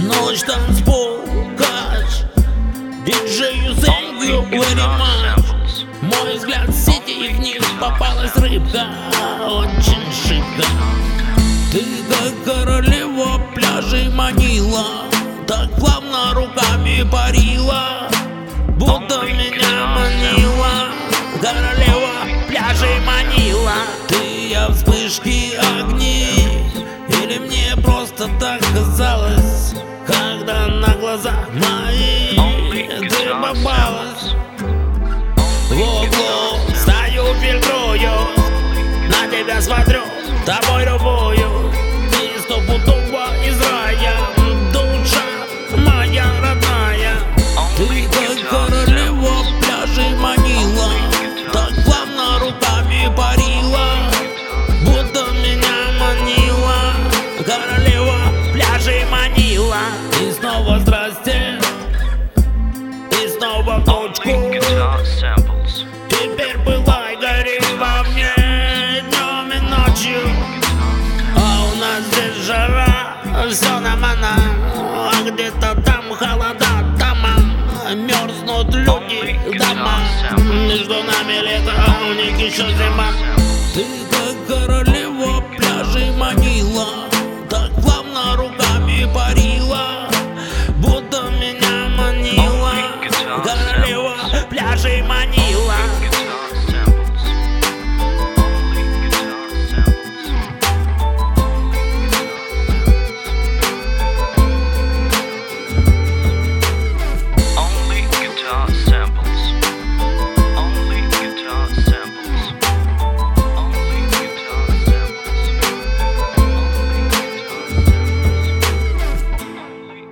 Ночь танцпол, кач Диджею thank you very much. Мой взгляд в сети и в них попалась рыбка Очень шибко. Ты как королева пляжей манила Так плавно руками парила. Будто вспышки огней Или мне просто так казалось Когда на глаза мои Ты попалась в углу Стою, фильтрую На тебя смотрю, пляжей манила. И снова здрасте. И снова в точку. Теперь была и горит во мне Днем и ночью. А у нас здесь жара Все нам она А где-то там холода Дома мерзнут люди Дома. Между нами лето А у них еще зима. Ты Скажи мені.